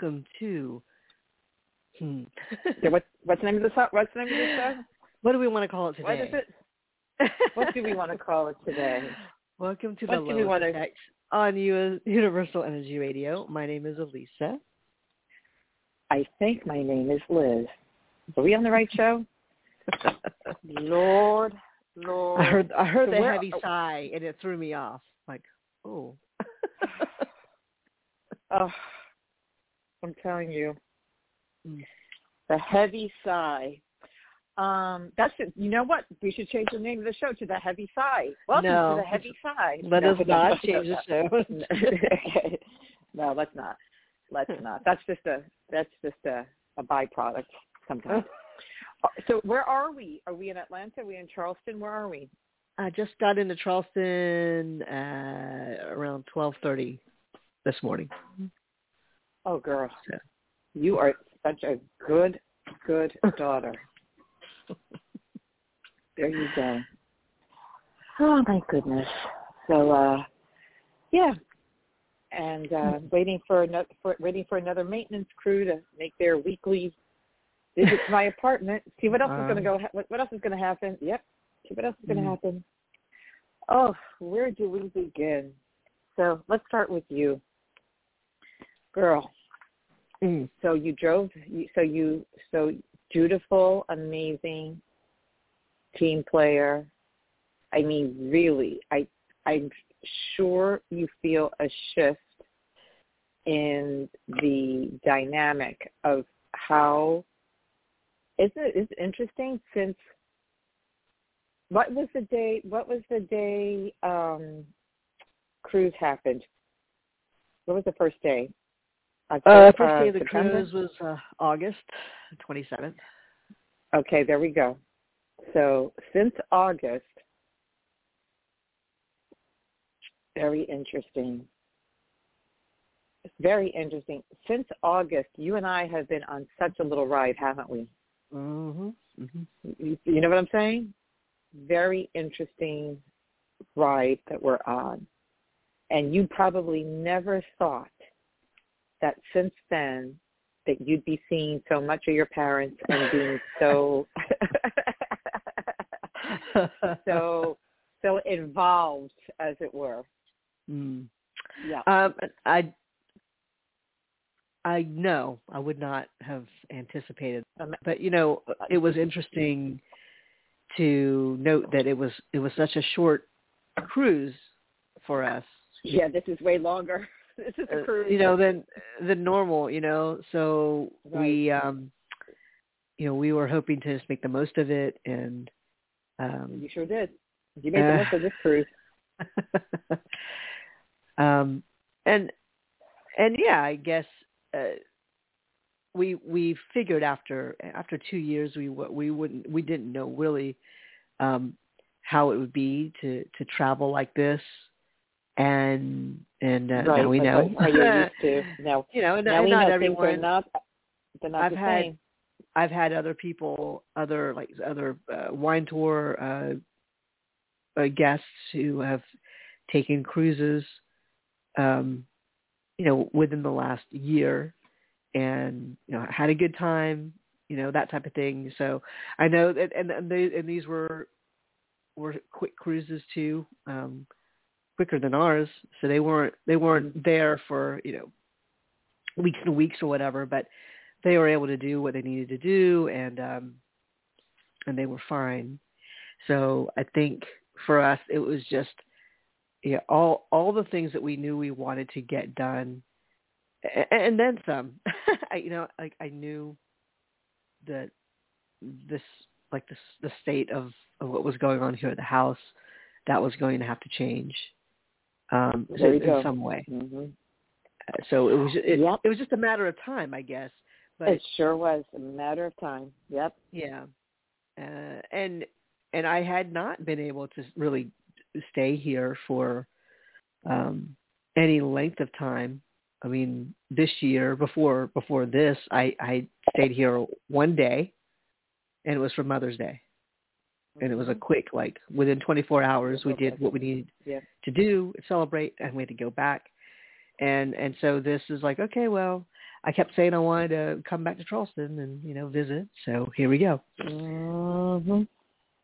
Welcome to. Hmm. yeah, what, what's the name of the song? What's the name of the show? What do we want to call it today? What is it? what do we want to call it today? Welcome to what the want Effect on US Universal Energy Radio. My name is Alyssa. I think my name is Liz. Are we on the right show? Lord, Lord. I heard I heard So the heavy sigh and it threw me off. Like, oh. Oh, I'm telling you, Mm. the heavy sigh. Um, that's it. You know what? We should change the name of the show to the Heavy Sigh. Welcome No. to the Heavy Sigh. Let No, us no, not change the show. No, let's not. Let's not. That's just a that's just a, a byproduct sometimes. So where are we? Are we in Atlanta? Are we in Charleston? Where are we? I just got into Charleston uh, around twelve thirty this morning. Oh, girl, you are such a good, good daughter. there you go. Oh my goodness. So, uh, yeah, and uh, waiting for another for, waiting for another maintenance crew to make their weekly visit to my apartment. See what else is going to go. What, what else is going to happen? Yep. See what else is going to Mm. happen. Oh, where do we begin? So let's start with you, girl. mm. So you drove. So you so dutiful, amazing team player. I mean, really, I I'm sure you feel a shift in the dynamic of how. Isn't it is interesting since what was the day? What was the day um, cruise happened? What was the first day? Uh, October- first day of the September? cruise was uh, August twenty seventh. Okay, there we go. So since August, very interesting. It's very interesting. Since August, you and I have been on such a little ride, haven't we? Mm-hmm. Mm-hmm. You, you know what I'm saying? Very interesting ride that we're on. And you probably never thought that since then that you'd be seeing so much of your parents and being so so so involved as it were. mm. Yeah. Um, I I know I would not have anticipated, Um, but you know, it was interesting to note that it was it was such a short cruise for us. yeah, this is way longer. This is a uh, cruise. you know than than normal. You know, so we um, you know we were hoping to just make the most of it and. Um, you sure did. You made the Uh, most of this cruise. um, and and yeah, I guess uh, we we figured after after two years we we wouldn't we didn't know really um, how it would be to to travel like this, and and uh, right. now we know. What are you used to? Now, you know, and, now and we not know everyone. things are not they're not I've the had- same. I've had other people, other like other uh, wine tour uh, uh, guests who have taken cruises, um, you know, within the last year, and you know, had a good time, you know, that type of thing. So I know that, and and, they, and these were were quick cruises too, um, quicker than ours. So they weren't they weren't there for you know weeks and weeks or whatever, but they were able to do what they needed to do and um and they were fine so i think for us it was just yeah all all the things that we knew we wanted to get done and, and then some i you know like i knew that this like this the state of, of what was going on here at the house that was going to have to change um There in, some way hmm so it was it, Yep. it was just a matter of time i guess but It sure was a matter of time. Yep. Yeah, uh, and and I had not been able to really stay here for um, any length of time. I mean, this year before before this, I I stayed here one day, and it was for Mother's Day, and it was a quick like within 24 hours we did what we needed Yeah. to do, celebrate, and we had to go back. and and so this is like okay, well, I kept saying I wanted to come back to Charleston and you know visit, so here we go. Mm-hmm.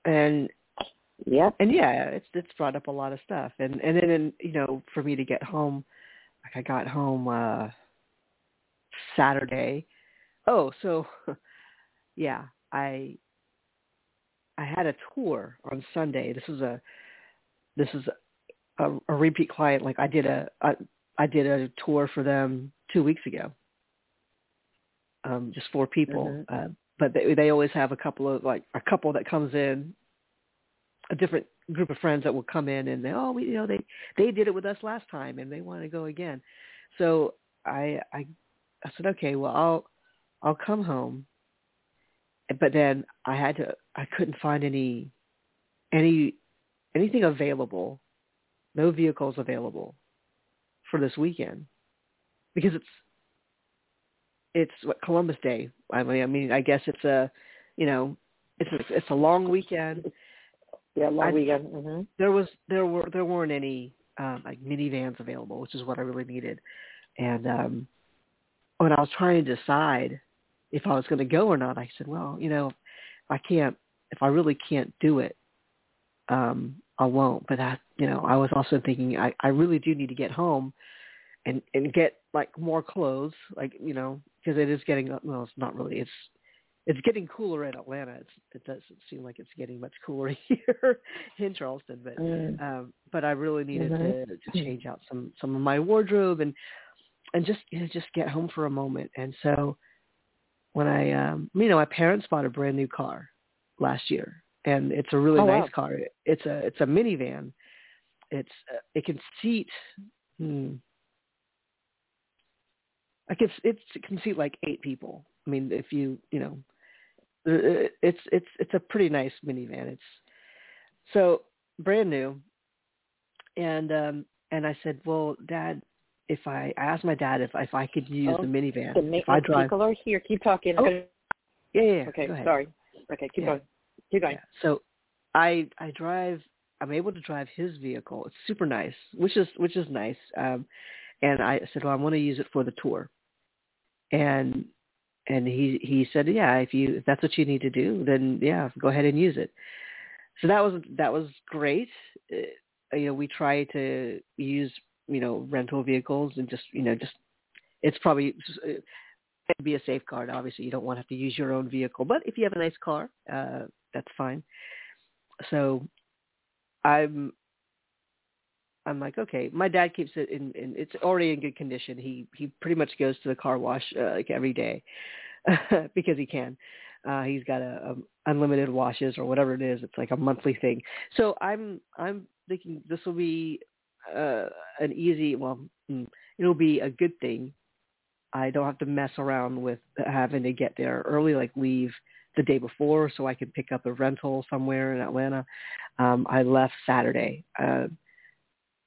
And yeah, and yeah, it's it's brought up a lot of stuff, and and then and, you know for me to get home, like I got home uh Saturday. Oh, so yeah, I I had a tour on Sunday. This is a this is a, a repeat client. Like I did a, a I did a tour for them two weeks ago. Um, just four people, mm-hmm. uh, but they they always have a couple of like a couple that comes in, a different group of friends that will come in and they oh we you know they they did it with us last time and they want to go again. So I I I said okay well I'll I'll come home but then I had to I couldn't find any any anything available, no vehicles available for this weekend because it's it's what Columbus Day. I mean, I mean, I guess it's a, you know, it's a, it's a long weekend. Yeah, long I, weekend. Mm-hmm. There was there were there weren't any um, like minivans available, which is what I really needed. And um, when I was trying to decide if I was going to go or not, I said, well, you know, I can't, if I really can't do it, um, I won't. But I, you know, I was also thinking I, I really do need to get home and, and get like more clothes, like, you know, because it is getting, well, it's not really, it's, it's getting cooler in Atlanta. It's, it doesn't seem like it's getting much cooler here in Charleston, but mm. um, but I really needed mm-hmm. to, to change out some some of my wardrobe and and just you know just get home for a moment. And so when I, um, you know, my parents bought a brand new car last year, and it's a really oh, nice wow. car. It's a it's a minivan. It's uh, it can seat. Hmm, like it's, it's it can seat like eight people. I mean, if you you know, uh, it's it's it's a pretty nice minivan. It's so brand new, and um and I said, well, Dad, if I, I asked my dad if if I could use oh, the minivan. The ma- if I drive, color here. Keep talking. Oh. Yeah, yeah. Okay, sorry. Okay, keep yeah. going. Keep going. Yeah. So, I I drive. I'm able to drive his vehicle. It's super nice, which is which is nice. Um, and I said, well, I want to use it for the tour. And and he he said, yeah, if you if that's what you need to do, then yeah, go ahead and use it. So that was that was great. Uh, you know, we try to use you know rental vehicles and just you know just it's probably it'd be a safeguard. Obviously, you don't want to have to use your own vehicle, but if you have a nice car, uh, that's fine. So I'm I'm like, okay. My dad keeps it in, in it's already in good condition. He he pretty much goes to the car wash uh, like every day because he can. Uh, he's got a, a unlimited washes or whatever it is. It's like a monthly thing. So I'm I'm thinking this will be uh, an easy, well, mm, it'll be a good thing. I don't have to mess around with having to get there early, like leave the day before so I can pick up a rental somewhere in Atlanta. Um, I left Saturday, uh,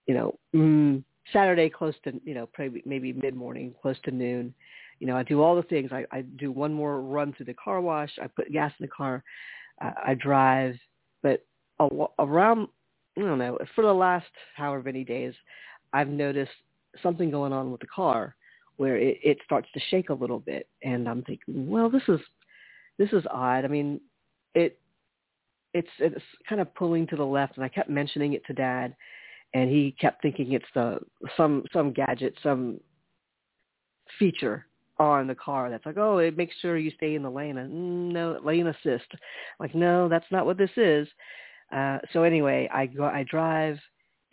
you know, mm, Saturday close to, you know, probably maybe mid-morning, close to noon. You know, I do all the things. I, I do one more run through the car wash. I put gas in the car. Uh, I drive. But a, around I don't know, for the last however many days, I've noticed something going on with the car where it, it starts to shake a little bit. And I'm thinking, well, this is, this is odd. I mean, it, it's, it's kind of pulling to the left. And I kept mentioning it to dad and he kept thinking it's the, some, some gadget, some feature on the car that's like, oh, it makes sure you stay in the lane. And mm, no, lane assist. Like, no, that's not what this is. Uh, so anyway, I go, I drive,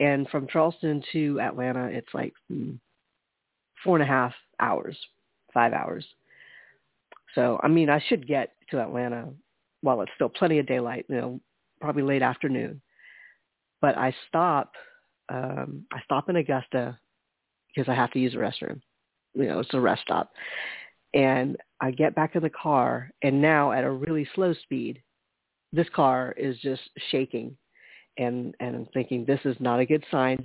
and from Charleston to Atlanta, it's like hmm, four and a half hours, five hours. So I mean, I should get to Atlanta while it's still plenty of daylight. You know, probably late afternoon. But I stop. Um, I stop in Augusta because I have to use the restroom. You know, it's a rest stop. And I get back in the car, and now at a really slow speed, this car is just shaking and and I'm thinking this is not a good sign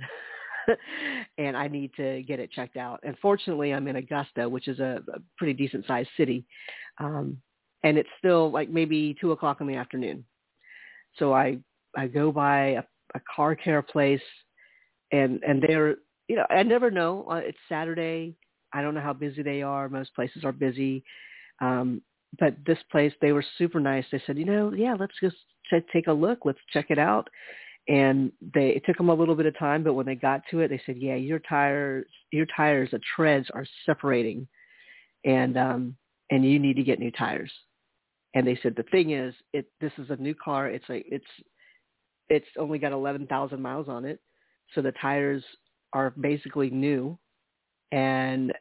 and I need to get it checked out. And fortunately I'm in Augusta, which is a, a pretty decent sized city. Um and it's still like maybe two o'clock in the afternoon. So I I go by a, a car care place and and they're you know, I never know. Uh, It's Saturday. I don't know how busy they are. Most places are busy. Um, but this place, they were super nice. They said, you know, yeah, let's just ch- take a look. Let's check it out. And they, it took them a little bit of time, but when they got to it, they said, yeah, your tires, your tires, the treads are separating and, um, and you need to get new tires. And they said, the thing is, it, this is a new car. It's like, it's, it's only got 11,000 miles on it. So the tires are basically new. And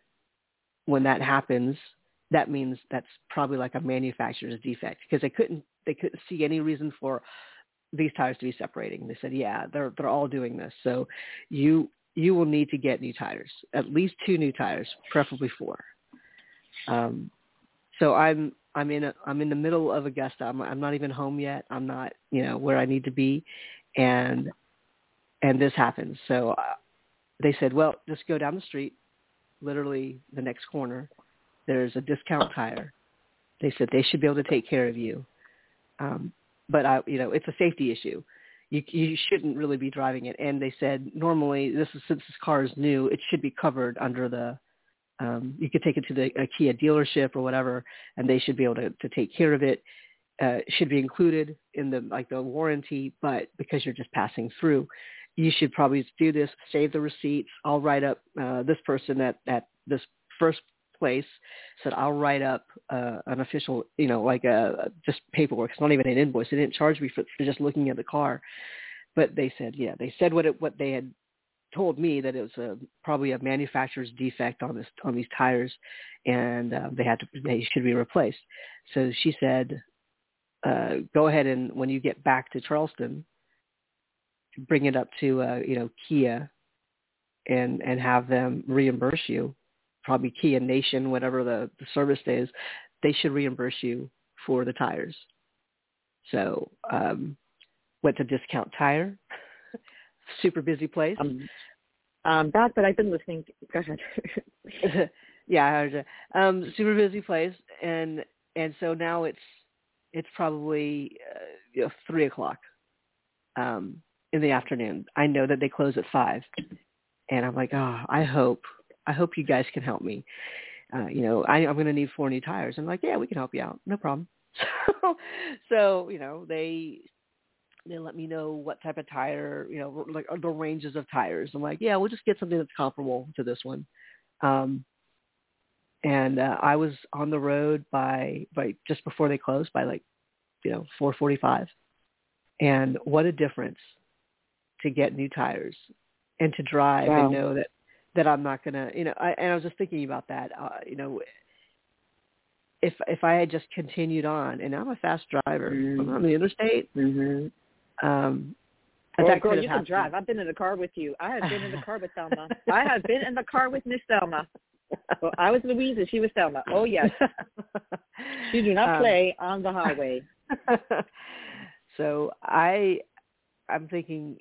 when that happens, that means that's probably like a manufacturer's defect because they couldn't they couldn't see any reason for these tires to be separating. They said, yeah, they're they're all doing this. So you you will need to get new tires, at least two new tires, preferably four. Um, so I'm I'm in a, I'm in the middle of Augusta. I'm I'm not even home yet. I'm not you know where I need to be, and and this happens. So uh, they said, well, just go down the street, literally the next corner. There's a discount tire. They said they should be able to take care of you. Um, but I, you know, it's a safety issue. You you shouldn't really be driving it. And they said normally this is since this car is new, it should be covered under the. Um, you could take it to the a Kia dealership or whatever, and they should be able to, to take care of it. Uh, should be included in the like the warranty, but because you're just passing through, you should probably do this. Save the receipts. I'll write up uh, this person at at this first place said I'll write up uh, an official, you know, like a just paperwork. It's not even an invoice. They didn't charge me for, for just looking at the car, but they said, yeah, they said what it what they had told me that it was a probably a manufacturer's defect on this on these tires, and uh, they had to they should be replaced. So she said, uh, go ahead and when you get back to Charleston, bring it up to uh, you know Kia, and and have them reimburse you probably Kia Nation, whatever the, the service is, they should reimburse you for the tires. So um, went to Discount Tire, super busy place. Um, um, that, but I've been listening. To, go ahead. yeah, I heard you. Um, super busy place, and and so now it's it's probably uh, you know, three o'clock um, in the afternoon. I know that they close at five, and I'm like, oh, I hope I hope you guys can help me. Uh, you know, I, I'm going to need four new tires. I'm like, yeah, we can help you out. No problem. So, so, you know, they, they let me know what type of tire, you know, like the ranges of tires. I'm like, yeah, we'll just get something that's comparable to this one. Um, and uh, I was on the road by, by just before they closed by like, you know, 445. And what a difference to get new tires and to drive wow. and know that that I'm not gonna, you know, I, and I was just thinking about that, uh, you know, if if I had just continued on, and I'm a fast driver, mm-hmm. I'm on the interstate. Mm-hmm. Um, well, that girl, you can drive. I've been in the car with you. I have been in the car with Thelma. I have been in the car with Miss Thelma. Well, I was Louise and she was Thelma. Oh yes, she do not um, play um, on the highway. so I, I'm thinking,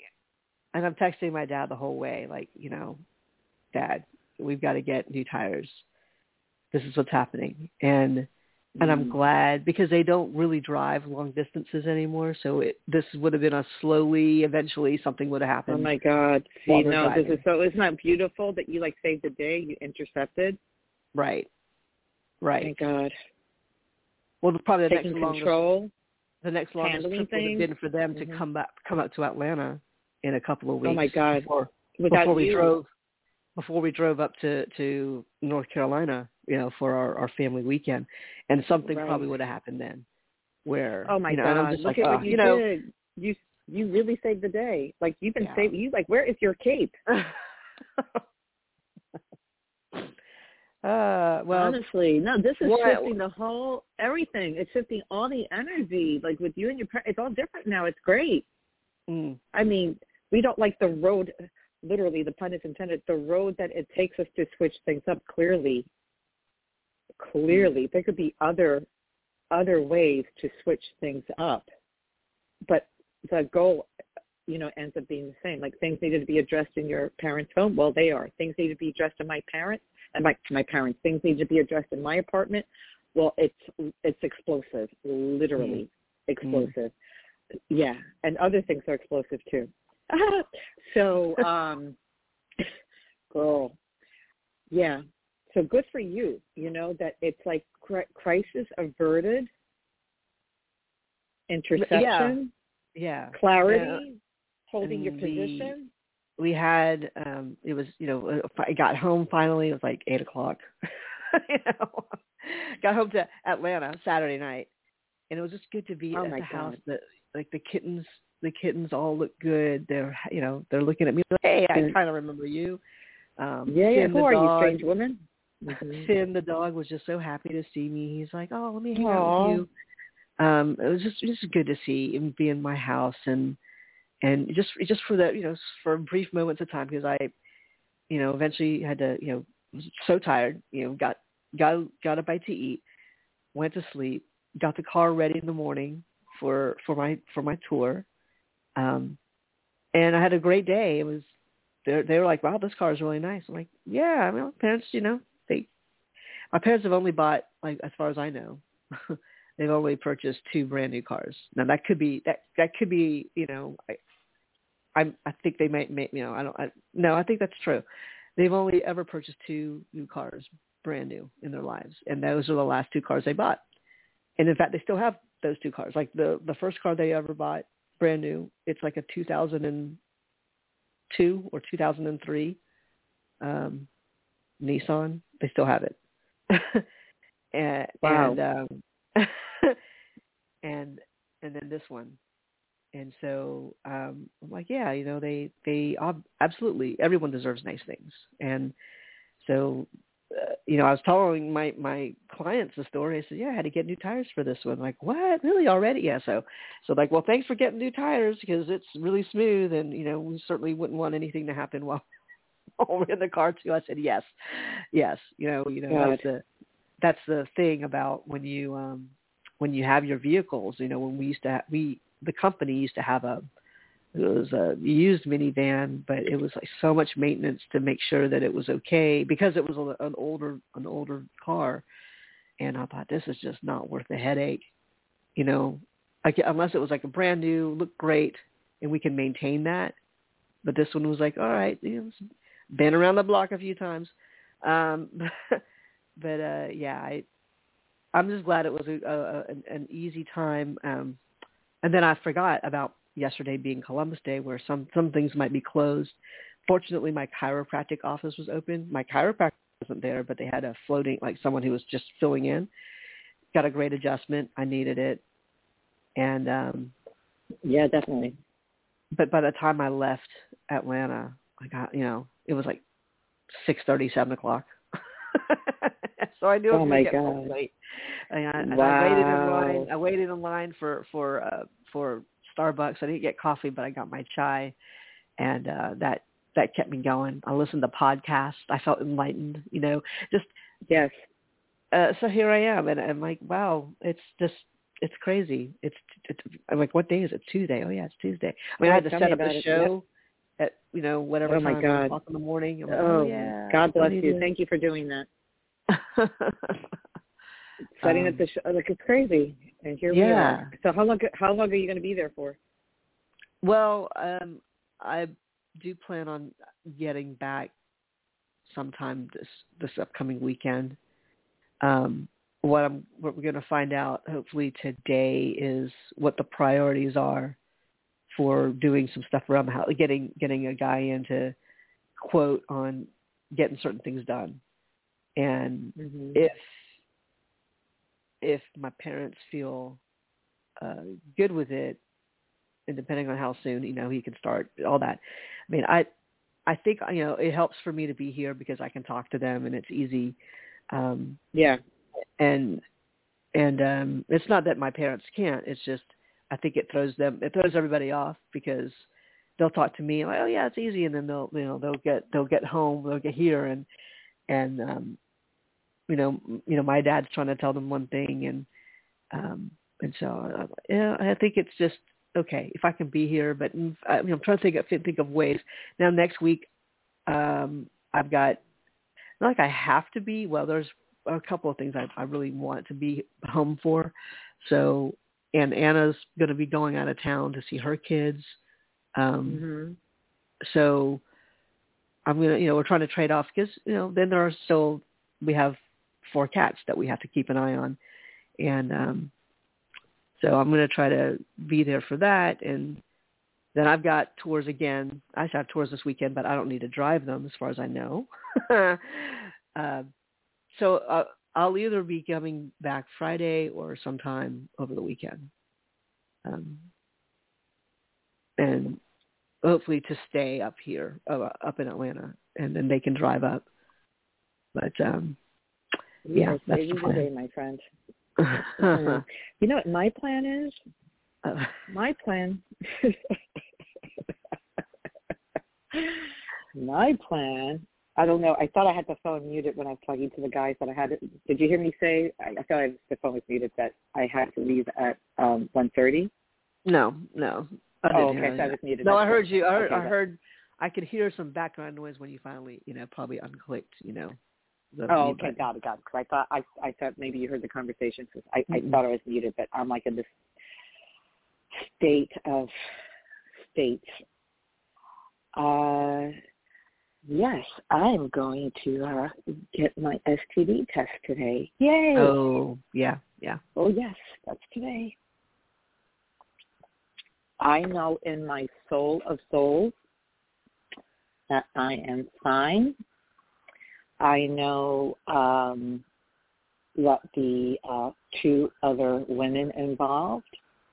and I'm texting my dad the whole way, like you know, Dad, we've got to get new tires. This is what's happening. And and I'm mm. glad because they don't really drive long distances anymore. So it, this would have been a slowly, eventually something would have happened. Oh my God! See, no, this is so. Isn't that beautiful that you like saved the day? You intercepted. Right. Right. Thank God. Well, probably the Taking next control, longest, the next longest trip things. would have been for them mm-hmm. to come back, come up to Atlanta in a couple of weeks. Oh my God! Before, Without before we you. drove before we drove up to to North Carolina, you know, for our our family weekend, and something right. probably would have happened then, where oh my you know, god, I'm just look like, at oh, what you, you know, did. You you really saved the day. Like you've been yeah. saving. You like where is your cape? Uh, well, honestly, no. This is what, shifting the whole everything. It's shifting all the energy. Like with you and your parents, it's all different now. It's great. Mm. I mean, we don't like the road literally the pun is intended, the road that it takes us to switch things up clearly, clearly, there could be other other ways to switch things up. But the goal, you know, ends up being the same. Like things needed to be addressed in your parents' home. Well, they are. Things need to be addressed in my parents and my my parents. Things need to be addressed in my apartment. Well, it's it's explosive, literally mm. explosive. Mm. Yeah, and other things are explosive too. so um girl. Yeah. So good for you. You know that it's like crisis averted, interception, yeah, yeah. clarity, yeah. holding and your position. We, we had um it was you know I got home finally. It was like eight o'clock. you know, got home to Atlanta Saturday night, and it was just good to be oh at the God. house. That like the kittens, the kittens all look good. They're you know they're looking at me like, hey, I kind of remember you. Um, yeah, yeah. Who are dog, you, strange woman? Mm-hmm. Finn the dog was just so happy to see me. He's like, "Oh, let me hang Aww. out with you." Um, it was just just good to see him be in my house and and just just for the you know for brief moments of time because I, you know, eventually had to you know was so tired you know got got got a bite to eat, went to sleep, got the car ready in the morning for for my for my tour, um, and I had a great day. It was they they were like, "Wow, this car is really nice." I'm like, "Yeah, I mean, parents, you know, they my parents have only bought like as far as I know." they've only purchased two brand new cars. Now that could be that that could be you know I I I think they might make you know I don't I, no I think that's true. They've only ever purchased two new cars brand new in their lives, and those are the last two cars they bought. And in fact, they still have those two cars. Like the the first car they ever bought brand new, it's like a 2002 or 2003 um, Nissan. They still have it. and wow. and um, and and then this one and so um i'm like yeah you know they they ob- absolutely everyone deserves nice things and so uh, you know i was telling my my clients the story. I said yeah i had to get new tires for this one. Like what? Really? Already? Yeah so so like well thanks for getting new tires because it's really smooth and you know we certainly wouldn't want anything to happen while while we're in the car too. I said yes yes you know you know that's the that's the thing about when you um when you have your vehicles you know when we used to have, we the company used to have a it was a used minivan but it was like so much maintenance to make sure that it was okay because it was an older an older car. And i thought this is just not worth the headache you know? Like unless it was like a brand new look great and we can maintain that. But this one was like all right you know, been around the block a few times. Um but uh yeah, I I'm just glad it was a, a an, an easy time. Um and then I forgot about yesterday being Columbus Day where some some things might be closed. Fortunately, my chiropractic office was open. My chiropractor wasn't there, but they had a floating like someone who was just filling in. Got a great adjustment. I needed it. And um yeah, definitely. But by the time I left Atlanta, I got, you know, it was like six thirty, seven o'clock. so I knew oh I was get home late. And, I, and. I waited in line. I waited in line for for uh, for Starbucks. I didn't get coffee, but I got my chai, and uh, that that kept me going. I listened to podcasts. I felt enlightened. You know, just yes. Uh, so here I am, and I'm like, wow, it's just it's crazy. It's, it's I'm like, what day is it? Tuesday. Oh yeah, it's Tuesday. I mean, oh, I had to set up the it. show at you know whatever oh, time, my God. o'clock in the morning. Like, oh, oh yeah. God bless you. Thank you for doing that. Setting um, up the show, like it's crazy, and here yeah. we are. So how long? How long are you going to be there for? Well, um, I do plan on getting back sometime this this upcoming weekend. Um, what I'm what we're going to find out hopefully today is what the priorities are for doing some stuff around the house, getting getting a guy in to quote on getting certain things done. And mm-hmm. if if my parents feel uh, good with it, and depending on how soon you know he can start all that, I mean I I think you know it helps for me to be here because I can talk to them and it's easy. Um, yeah, and and um, it's not that my parents can't. It's just I think it throws them it throws everybody off because they'll talk to me like oh yeah it's easy and then they'll you know they'll get they'll get home they'll get here and and um you know you know my dad's trying to tell them one thing and um and so yeah I think it's just okay if I can be here but I mean, I'm trying to think of think of ways now next week um I've got not like I have to be well there's a couple of things I, I really want to be home for so and Anna's going to be going out of town to see her kids. Um, mm-hmm. So I'm gonna, you know, we're trying to trade off because you know then there are still we have four cats that we have to keep an eye on, and um, so I'm gonna try to be there for that. And then I've got tours again. I should have tours this weekend, but I don't need to drive them as far as I know. uh, so uh, I'll either be coming back Friday or sometime over the weekend. Um, and hopefully to stay up here, uh, up in Atlanta, and then they can drive up. But um yeah, yes, that's the plan. Day, my friend. you know what my plan is? Uh, my plan. my plan. I don't know. I thought I had the phone muted when I was talking to the guys that I had. It. Did you hear me say? I, I thought I, the phone was muted that I had to leave at um one thirty. No, no. I oh, okay. So I was muted. No, I heard you. I heard, okay, I heard. I could hear some background noise when you finally, you know, probably unclicked, you know. Oh, okay, got it, got it. Cause I thought I I thought maybe you heard the conversation because I mm-hmm. I thought I was muted, but I'm like in this state of state. Uh, yes, I'm going to uh get my STD test today. Yay! Oh, yeah, yeah. Oh yes, that's today. I know in my soul of souls that I am fine. I know um, that the uh, two other women involved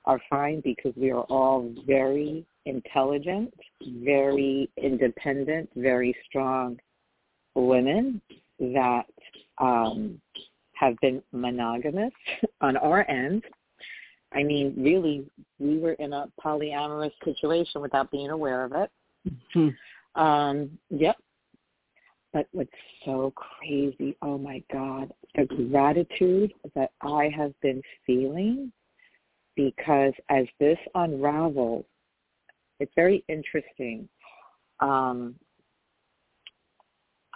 are fine because we are all very intelligent, very independent, very strong women that um, have been monogamous on our end I mean, really, we were in a polyamorous situation without being aware of it. Mm-hmm. Um, yep. But what's so crazy, oh my God, the gratitude that I have been feeling because as this unravels, it's very interesting. Um,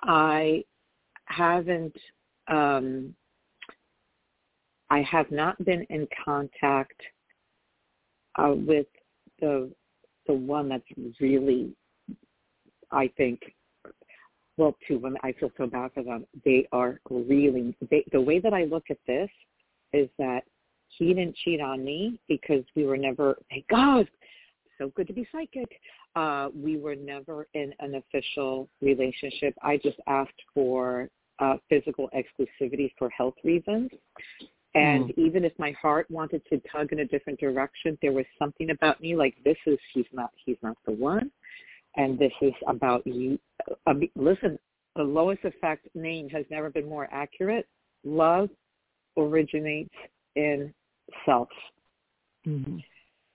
I haven't um, I have not been in contact uh, with the the one that's really, I think, well, two women. I feel so bad for them. They are really they, the way that I look at this is that he didn't cheat on me because we were never. Thank God, so good to be psychic. Uh, we were never in an official relationship. I just asked for uh, physical exclusivity for health reasons. And mm. even if my heart wanted to tug in a different direction, there was something about me like this is he's not he's not the one, and this is about you. I listen, the L.O.I.S. Effect name has never been more accurate. Love originates in self. Mm-hmm.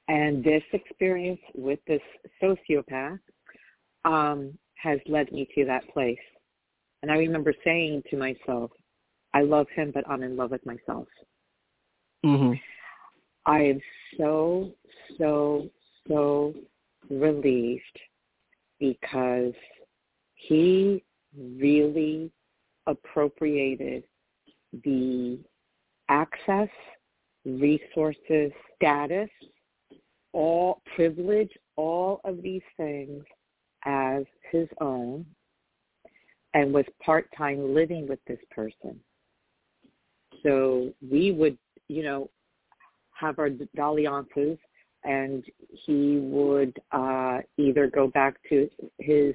And this experience with this sociopath um, has led me to that place. And I remember saying to myself, I love him, but I'm in love with myself. Mm-hmm. I am so, so, so relieved because he really appropriated the access, resources, status, all privilege, all of these things as his own and was part-time living with this person. So we would, you know, have our dalliances and he would uh, either go back to his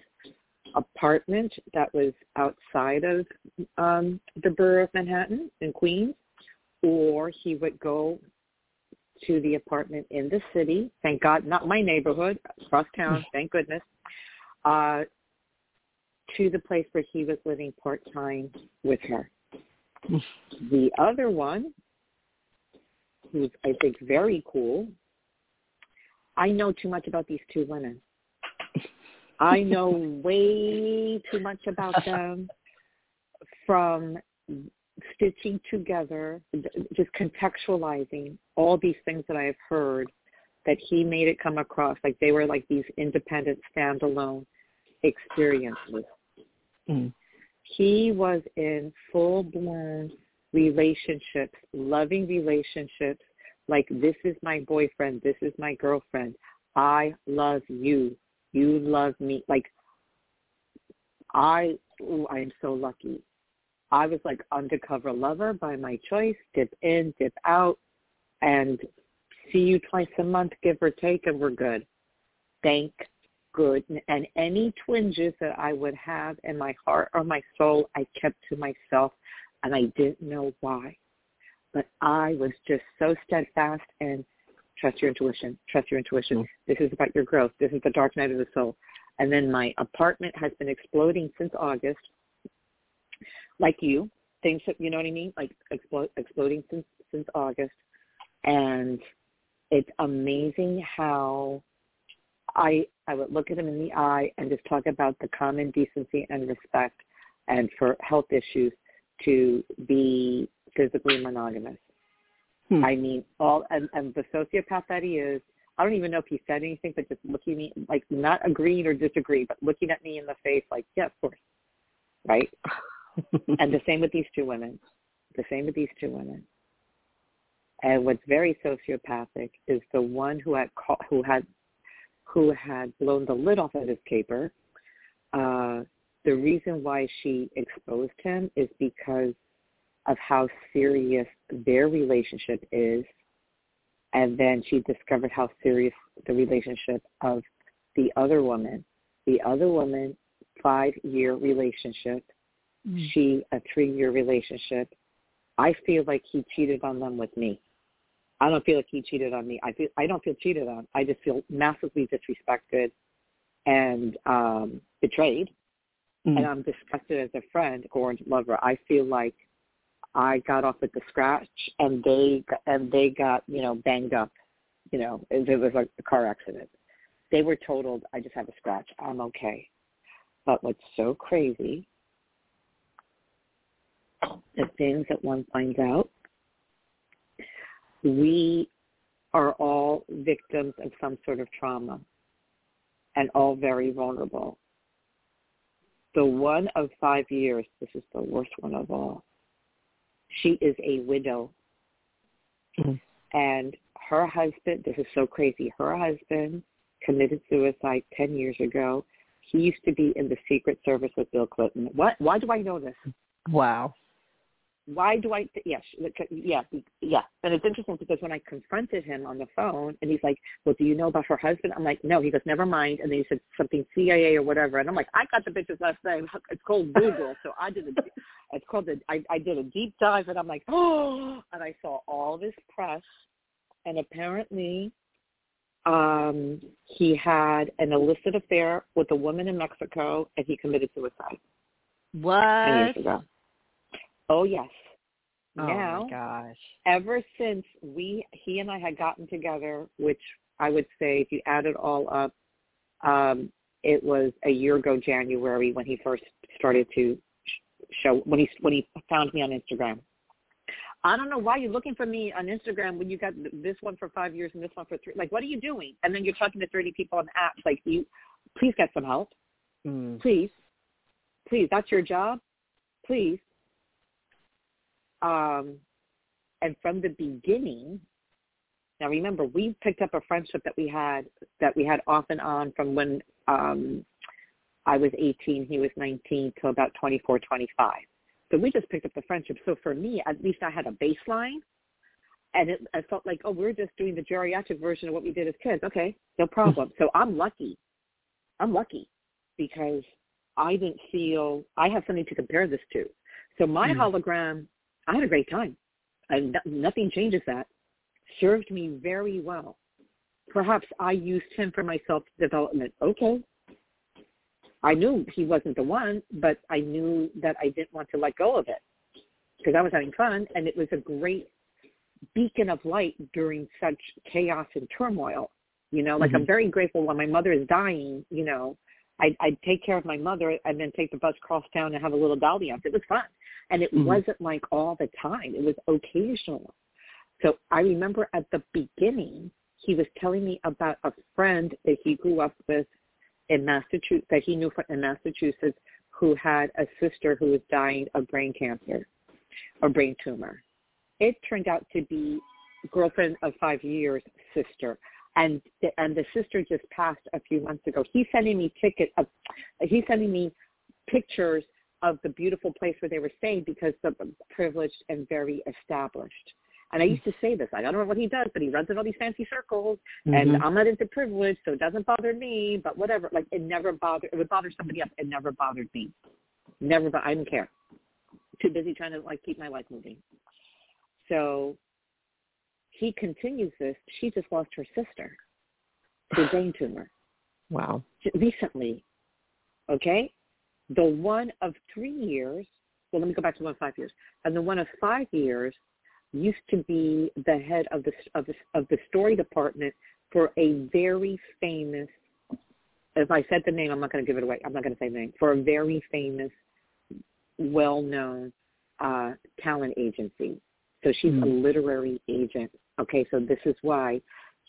apartment that was outside of um, the borough of Manhattan in Queens, or he would go to the apartment in the city. Thank God, not my neighborhood, across town. Thank goodness. Uh, to the place where he was living part time with her the other one, who's I think very cool, I know too much about these two women. I know way too much about them from stitching together, just contextualizing all these things that I have heard that he made it come across like they were like these independent standalone experiences. Mm he was in full blown relationships, loving relationships, like this is my boyfriend, this is my girlfriend. I love you. You love me. Like I ooh, I am so lucky. I was like undercover lover by my choice, dip in, dip out, and see you twice a month, give or take, and we're good. Thank good. And any twinges that I would have in my heart or my soul, I kept to myself, and I didn't know why. But I was just so steadfast and trust your intuition, trust your intuition. Mm-hmm. This is about your growth. This is the dark night of the soul. And then my apartment has been exploding since August, like you. Things, you know what I mean? Like explode, exploding since since August, and it's amazing how I I would look at him in the eye and just talk about the common decency and respect, and for health issues to be physically monogamous. Hmm. I mean, all and, and the sociopath that he is, I don't even know if he said anything, but just looking at me, like not agreeing or disagreeing, but looking at me in the face, like, yeah, of course, right? and the same with these two women. The same with these two women. And what's very sociopathic is the one who had who had who had blown the lid off of his caper. Uh, the reason why she exposed him is because of how serious their relationship is and then she discovered how serious the relationship of the other woman. The other woman, five year relationship. Mm-hmm. She a three year relationship. I feel like he cheated on them with me. I don't feel like he cheated on me. I feel I don't feel cheated on. I just feel massively disrespected and um betrayed. Mm-hmm. And I'm disgusted as a friend or lover. I feel like I got off with the scratch, and they and they got you know banged up. You know, it, it was like a car accident. They were totaled. I just have a scratch. I'm okay. But what's so crazy, the things that one finds out, we are all victims of some sort of trauma and all very vulnerable. The one of five years, this is the worst one of all, she is a widow. Mm-hmm. And her husband, this is so crazy, her husband committed suicide 10 years ago. He used to be in the Secret Service with Bill Clinton. What? Why do I know this? Wow why do I? Th- yes, yeah, yeah. And it's interesting because when I confronted him on the phone, and he's like, "Well, do you know about her husband?" I'm like, "No." He goes, "Never mind." And then he said something CIA or whatever, and I'm like, "I got the bitch's last name. It's called Google." so I did a, it's called the, I, I did a deep dive, and I'm like, oh, and I saw all this press, and apparently, um, he had an illicit affair with a woman in Mexico, and he committed suicide. What? Ten years ago. Oh yes. Oh now, my gosh. ever since we he and I had gotten together, which I would say if you add it all up, um, it was a year ago January when he first started to show when he when he found me on Instagram. I don't know why you're looking for me on Instagram when you got this one for five years and this one for three. Like, what are you doing? And then you're talking to 30 people on apps. Like, you, please get some help. Mm. Please, please. That's your job. Please um, and from the beginning, now remember, we picked up a friendship that we had that we had off and on from when um, I was 18, he was 19, till about 24, 25. So we just picked up the friendship. So for me, at least I had a baseline, and it, I felt like, oh, we're just doing the geriatric version of what we did as kids. Okay, no problem. so I'm lucky. I'm lucky because I didn't feel I have something to compare this to. So my mm. hologram I had a great time. And nothing changes that. Served me very well. Perhaps I used him for my self-development. Okay. I knew he wasn't the one, but I knew that I didn't want to let go of it because I was having fun and it was a great beacon of light during such chaos and turmoil. You know, like mm-hmm. I'm very grateful when my mother is dying, you know, I'd, I'd take care of my mother and then take the bus cross town and have a little dolly up. It was fun. And it mm-hmm. wasn't like all the time. It was occasional. So I remember at the beginning, he was telling me about a friend that he grew up with in Massachusetts, that he knew in Massachusetts, who had a sister who was dying of brain cancer or brain tumor. It turned out to be girlfriend of five years sister and the, and the sister just passed a few months ago. He's sending me tickets. Uh, he's sending me pictures of the beautiful place where they were staying because the privileged and very established. And I used to say this. I don't know what he does, but he runs in all these fancy circles, mm-hmm. and I'm not into privilege, so it doesn't bother me. But whatever, like it never bothered. It would bother somebody else. It never bothered me. Never. But I didn't care. Too busy trying to like keep my life moving. So he continues this. She just lost her sister to a brain tumor. Wow. Recently. Okay? The one of three years, well, let me go back to one of five years. And the one of five years used to be the head of the, of the, of the story department for a very famous, if I said the name, I'm not going to give it away. I'm not going to say the name. For a very famous, well-known uh, talent agency. So she's mm-hmm. a literary agent. Okay, so this is why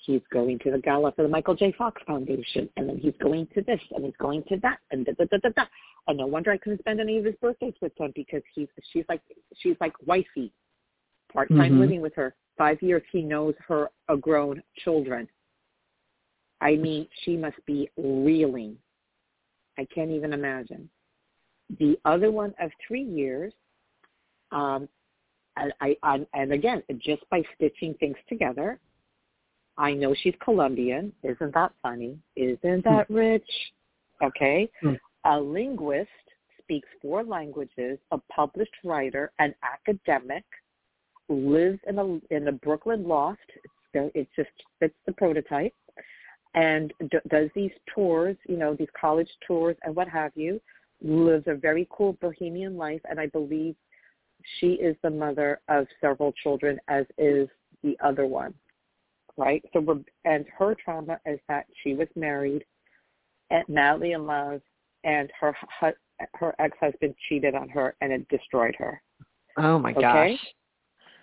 he's going to the gala for the Michael J. Fox Foundation, and then he's going to this, and he's going to that, and da da da da da. And no wonder I couldn't spend any of his birthdays with him because he's she's like she's like wifey, part time mm-hmm. living with her. Five years he knows her a grown children. I mean, she must be reeling. I can't even imagine. The other one of three years, um, I, I, and again, just by stitching things together, I know she's Colombian. Isn't that funny? Isn't that hmm. rich? Okay. Mm. A linguist speaks four languages, a published writer, an academic, lives in a in a Brooklyn loft. It's, it just fits the prototype, and d- does these tours, you know, these college tours and what have you. Lives a very cool bohemian life, and I believe she is the mother of several children, as is the other one right? So we're, and her trauma is that she was married, and madly in love, and her her ex-husband cheated on her, and it destroyed her. Oh my okay? gosh!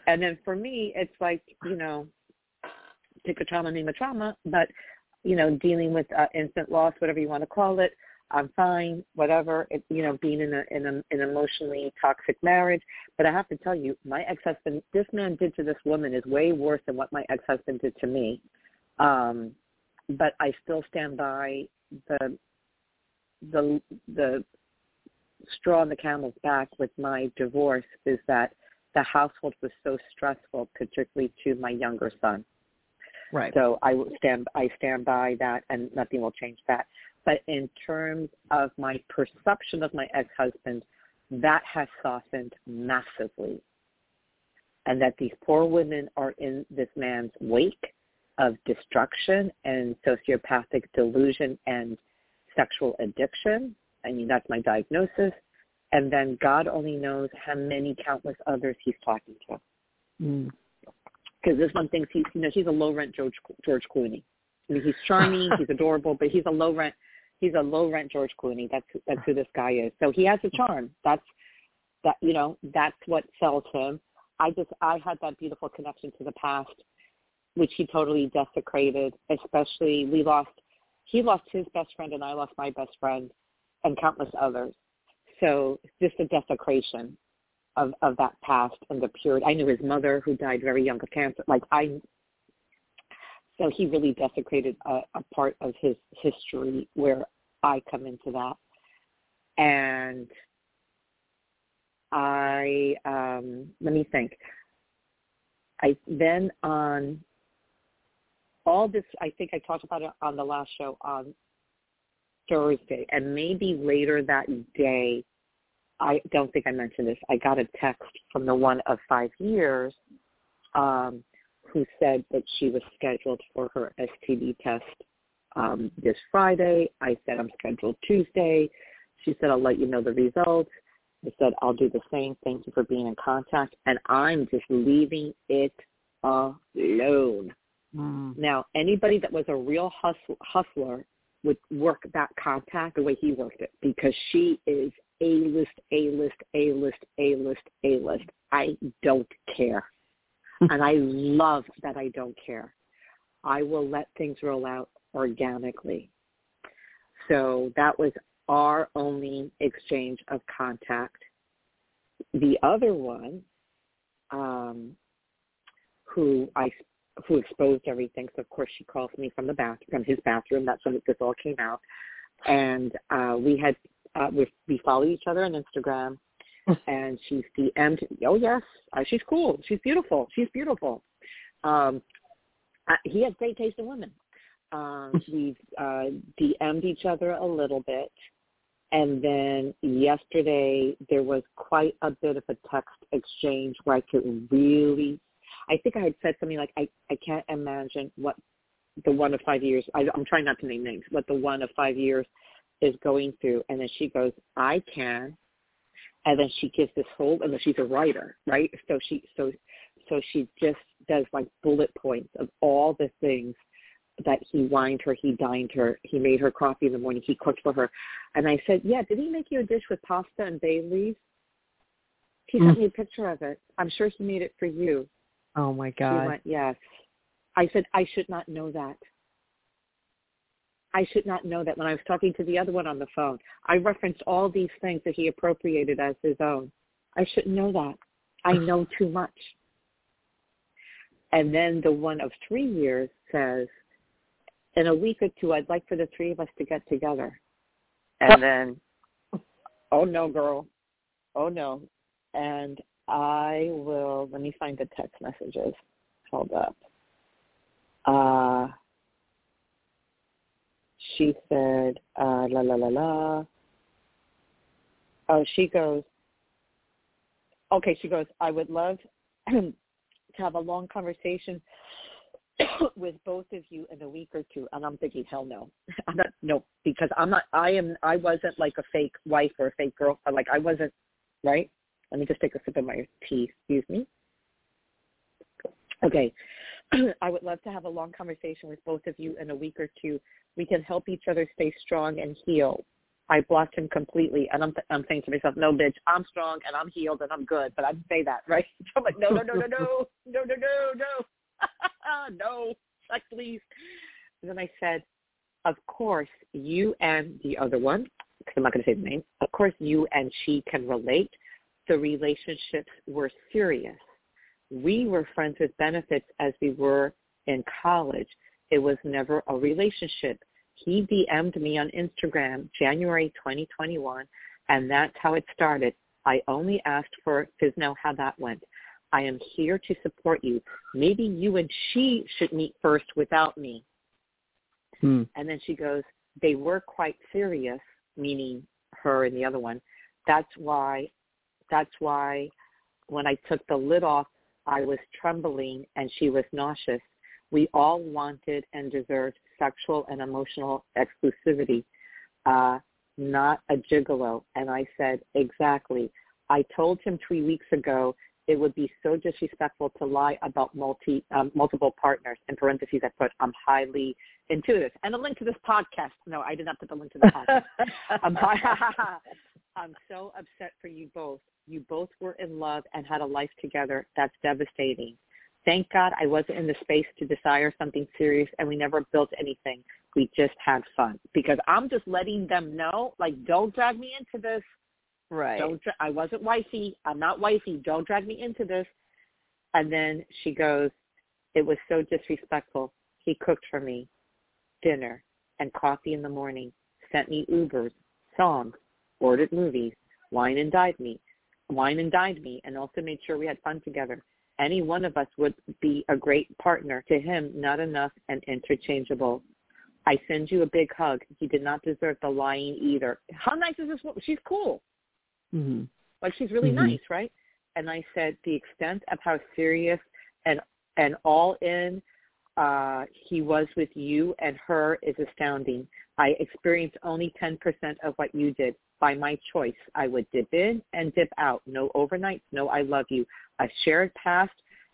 And then for me, it's like you know, take a trauma, name a trauma, but you know, dealing with uh, infant loss, whatever you want to call it. I'm fine, whatever. It, you know, being in a in a, an emotionally toxic marriage. But I have to tell you, my ex-husband, this man did to this woman is way worse than what my ex-husband did to me. Um, but I still stand by the the the straw on the camel's back with my divorce is that the household was so stressful, particularly to my younger son. Right. So I stand I stand by that, and nothing will change that. But in terms of my perception of my ex-husband, that has softened massively. And that these poor women are in this man's wake of destruction and sociopathic delusion and sexual addiction. I mean, that's my diagnosis. And then God only knows how many countless others he's talking to. Mm because this one thinks he's you know he's a low rent George George Clooney. I mean, he's charming, he's adorable, but he's a low rent he's a low rent George Clooney. That's that's who this guy is. So he has a charm. That's that you know that's what sells him. I just I had that beautiful connection to the past, which he totally desecrated. Especially we lost he lost his best friend and I lost my best friend, and countless others. So just a desecration of of that past and the purity. I knew his mother who died very young of cancer. Like I so he really desecrated a, a part of his history where I come into that. And I, um, let me think. I then on all this, I think I talked about it on the last show on Thursday, and maybe later that day, I don't think I mentioned this. I got a text from the one of five years um, who said that she was scheduled for her STD test um, this Friday. I said I'm scheduled Tuesday. She said I'll let you know the results. I said I'll do the same. Thank you for being in contact, and I'm just leaving it alone. Mm. Now, anybody that was a real hustle, hustler would work that contact the way he worked it because she is A-list, A-list, A-list, A-list, A-list. I don't care. and I love that I don't care. I will let things roll out organically. So that was our only exchange of contact. The other one, um, who I who exposed everything, so of course she calls me from the bath from his bathroom. That's when this all came out, and uh, we had uh, we we follow each other on Instagram, and she's DM'd. Oh yes, uh, she's cool. She's beautiful. She's beautiful. Um, uh, he has great taste in women. Um, we've uh, DM'd each other a little bit, and then yesterday there was quite a bit of a text exchange where I could really. I think I had said something like, "I I can't imagine what the one of five years. I, I'm trying not to name names. What the one of five years is going through." And then she goes, "I can." And then she gives this whole, and then she's a writer, right? So she, so, so she just does like bullet points of all the things that he wined her, he dined her, he made her coffee in the morning, he cooked for her. And I said, yeah, did he make you a dish with pasta and bay leaves? He sent mm. me a picture of it. I'm sure he made it for you. Oh my God. He went, yes. I said, I should not know that. I should not know that when I was talking to the other one on the phone. I referenced all these things that he appropriated as his own. I shouldn't know that. I know too much. And then the one of three years says, in a week or two, I'd like for the three of us to get together. And then, oh no, girl. Oh no. And I will, let me find the text messages. Hold up. Uh, she said, uh, la la la la. Oh, she goes, okay, she goes, I would love to have a long conversation with both of you in a week or two and i'm thinking hell no. I'm not no because i'm not i am i wasn't like a fake wife or a fake girl uh, like i wasn't right? Let me just take a sip of my tea excuse me. Okay i would love to have a long conversation with both of you in a week or two. We can help each other stay strong and heal. I blocked him completely, and I'm th- I'm thinking to myself, no, bitch, I'm strong and I'm healed and I'm good, but I say that, right? So I'm like, no, no, no, no, no, no, no, no, no. no, like please. And then I said, of course, you and the other one, because I'm not going to say the name, of course you and she can relate. The relationships were serious. We were friends with benefits as we were in college. It was never a relationship. He DM'd me on Instagram January 2021, and that's how it started. I only asked for to know how that went. I am here to support you. Maybe you and she should meet first without me. Hmm. And then she goes, they were quite serious, meaning her and the other one. That's why, that's why when I took the lid off, I was trembling and she was nauseous. We all wanted and deserved sexual and emotional exclusivity, uh, not a gigolo. And I said, exactly. I told him three weeks ago it would be so disrespectful to lie about multi um, multiple partners. In parentheses, I put I'm highly intuitive, and a link to this podcast. No, I did not put the link to the podcast. I'm, I'm so upset for you both. You both were in love and had a life together. That's devastating. Thank God I wasn't in the space to desire something serious, and we never built anything. We just had fun because I'm just letting them know, like, don't drag me into this. Right. Don't. I wasn't wifey. I'm not wifey. Don't drag me into this. And then she goes, it was so disrespectful. He cooked for me dinner and coffee in the morning, sent me Ubers, songs, ordered movies, wine and dined me, wine and dined me, and also made sure we had fun together. Any one of us would be a great partner. To him, not enough and interchangeable. I send you a big hug. He did not deserve the lying either. How nice is this woman? She's cool. Mm-hmm. Like she's really mm-hmm. nice, right? And I said the extent of how serious and and all in uh, he was with you and her is astounding. I experienced only 10% of what you did. By my choice, I would dip in and dip out. No overnights, no I love you. A shared past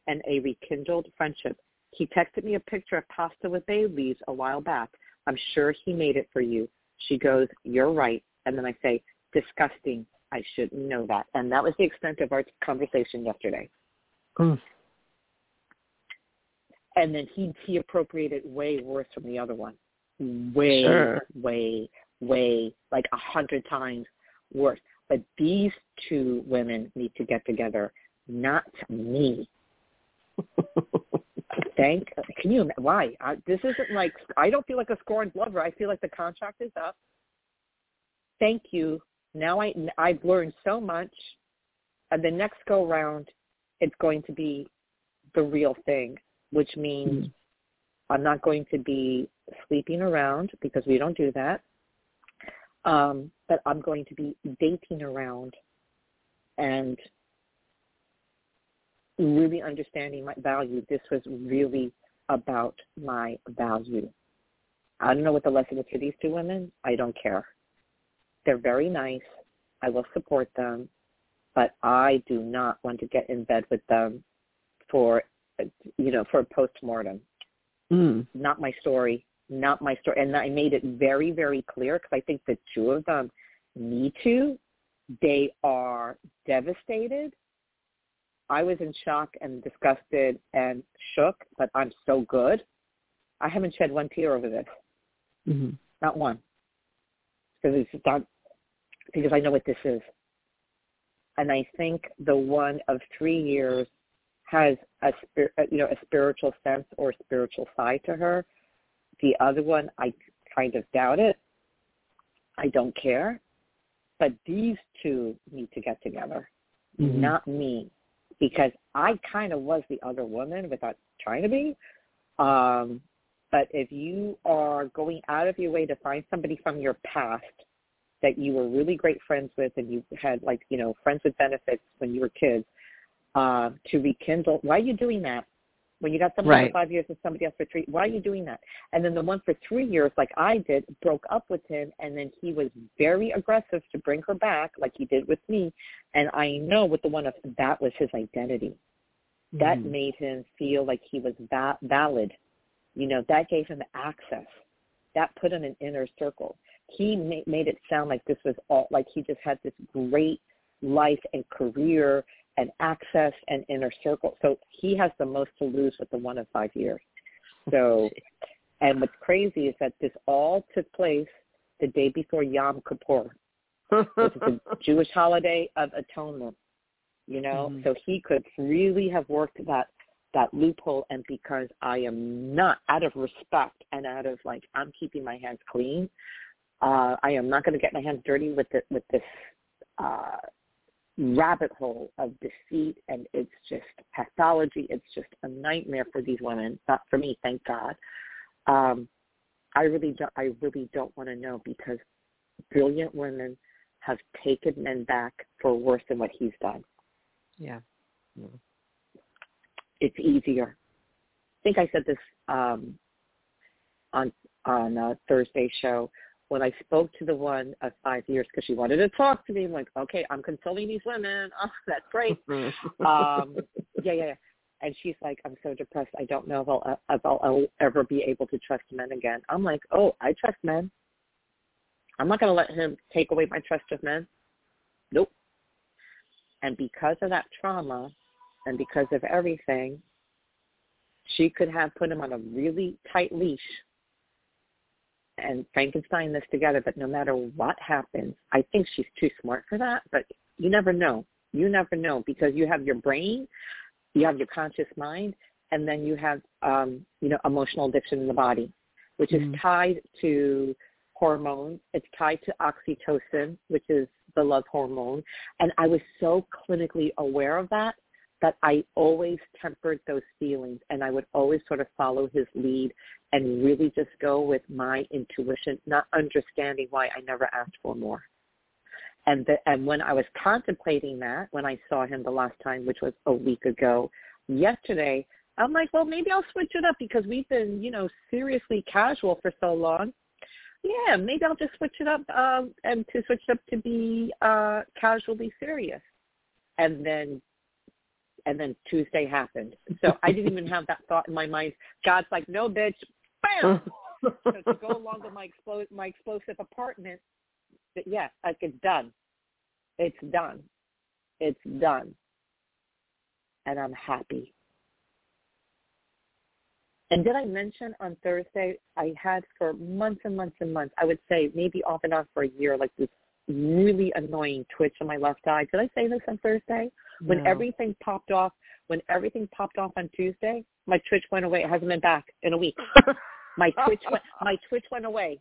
and a rekindled friendship. He texted me a picture of pasta with bay leaves a while back. I'm sure he made it for you. She goes, you're right. And then I say, disgusting. I shouldn't know that. And that was the extent of our conversation yesterday. Mm. And then he he appropriated way worse from the other one. Way, sure. way, way, like a hundred times worse. But these two women need to get together, not me. Thank. Can you? Why? I, this isn't like I don't feel like a scorned lover. I feel like the contract is up thank you. Now I I've learned so much. And the next go round, it's going to be the real thing, which means mm-hmm. I'm not going to be sleeping around because we don't do that. Um, but I'm going to be dating around and really understanding my value. This was really about my value. I don't know what the lesson is for these two women. I don't care. They're very nice. I will support them, but I do not want to get in bed with them for, you know, for a post-mortem. Mm. Not my story. Not my story. And I made it very, very clear because I think the two of them need to. They are devastated. I was in shock and disgusted and shook, but I'm so good. I haven't shed one tear over this. Mm-hmm. Not one. Because it's not because I know what this is. And I think the one of three years has a you know a spiritual sense or spiritual side to her. The other one, I kind of doubt it. I don't care. But these two need to get together, mm-hmm. not me, because I kind of was the other woman without trying to be. Um, but if you are going out of your way to find somebody from your past that you were really great friends with and you had like, you know, friends with benefits when you were kids, uh, to rekindle, why are you doing that? When you got somebody right. for five years and somebody else for three, why are you doing that? And then the one for three years, like I did, broke up with him, and then he was very aggressive to bring her back, like he did with me. And I know with the one of that was his identity. That mm made him feel like he was va- valid you know, that gave him access. That put him in inner circle. He made, made it sound like this was all, like he just had this great life and career and access and inner circle. So he has the most to lose with the one in five years. So, and what's crazy is that this all took place the day before Yom Kippur, which is the Jewish holiday of atonement. You know, mm-hmm. so he could really have worked that that loophole and because I am not out of respect and out of like I'm keeping my hands clean, uh, I am not going to get my hands dirty with the, with this uh, rabbit hole of deceit and it's just pathology. It's just a nightmare for these women. Not for me, thank God. Um, I really don't. I really don't want to know because brilliant women have taken men back for worse than what he's done. Yeah. yeah it's easier. I think I said this um, on on a Thursday show when I spoke to the one of five years because she wanted to talk to me. I'm like, okay, I'm consoling these women. Oh, that's great. um, yeah, yeah, yeah. And she's like, I'm so depressed. I don't know if I'll, if I'll, I'll ever be able to trust men again. I'm like, oh, I trust men. I'm not going to let him take away my trust of men. Nope. And because of that trauma, and because of everything, she could have put him on a really tight leash and Frankenstein this together. But no matter what happens, I think she's too smart for that. But you never know. You never know because you have your brain, you have your conscious mind, and then you have, um, you know, emotional addiction in the body, which mm-hmm. is tied to hormones. It's tied to oxytocin, which is the love hormone. And I was so clinically aware of that but I always tempered those feelings and I would always sort of follow his lead and really just go with my intuition, not understanding why I never asked for more. And the, and when I was contemplating that, when I saw him the last time, which was a week ago, yesterday, I'm like, well, maybe I'll switch it up because we've been, you know, seriously casual for so long. Yeah, maybe I'll just switch it up um, and to switch it up to be uh, casually serious. And then and then Tuesday happened. So I didn't even have that thought in my mind. God's like, no, bitch, bam. so to go along with my explosive, my explosive apartment, but yeah, like it's done. It's done. It's done. And I'm happy. And did I mention on Thursday I had for months and months and months, I would say maybe off and on for a year, like this really annoying twitch on my left eye. Did I say this on Thursday? When everything popped off, when everything popped off on Tuesday, my twitch went away. It hasn't been back in a week. my twitch went my twitch went away.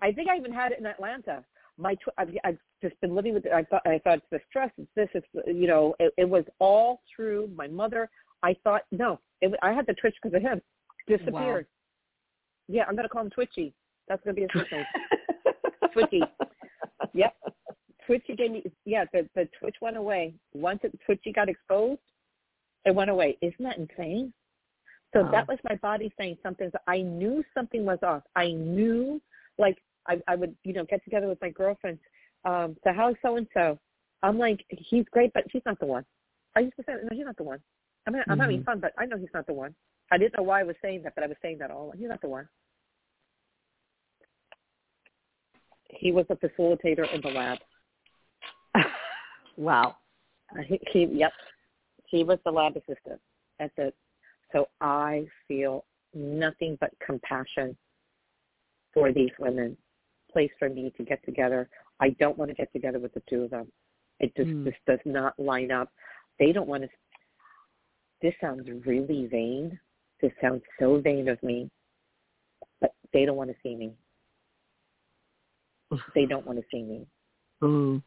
I think I even had it in Atlanta. my tw- I've, I've just been living with it. I thought I thought it's the stress, it's this, it's you know, it, it was all through my mother. I thought no, it, I had the twitch because of him. Disappeared. Wow. Yeah, I'm gonna call him Twitchy. That's gonna be his nickname. Twitchy. Yep. Twitchy gave me yeah. The the Twitch went away once it, Twitchy got exposed. It went away. Isn't that insane? So that was my body saying something. I knew something was off. I knew, like, I, I would, you know, get together with my girlfriends. Um, so how's so and so? I'm like, he's great, but he's not the one. I used to say, no, he's not the one. I'm, I'm mm-hmm. having fun, but I know he's not the one. I didn't know why I was saying that, but I was saying that all. He's not the one. He was a facilitator in the lab. wow. Uh, he, he, yep. He was the lab assistant at the so I feel nothing but compassion for these women. Place for me to get together. I don't want to get together with the two of them. It just mm. this does not line up. They don't want to. This sounds really vain. This sounds so vain of me, but they don't want to see me. they don't want to see me. Mm.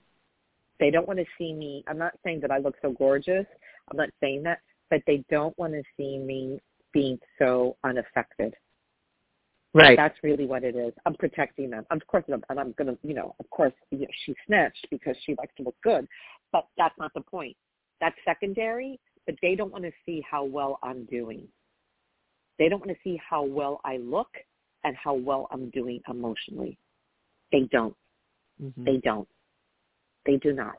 They don't want to see me. I'm not saying that I look so gorgeous. I'm not saying that but they don't want to see me being so unaffected. Right. That's really what it is. I'm protecting them. Of course, and I'm going to, you know, of course, you know, she snitched because she likes to look good, but that's not the point. That's secondary, but they don't want to see how well I'm doing. They don't want to see how well I look and how well I'm doing emotionally. They don't. Mm-hmm. They don't. They do not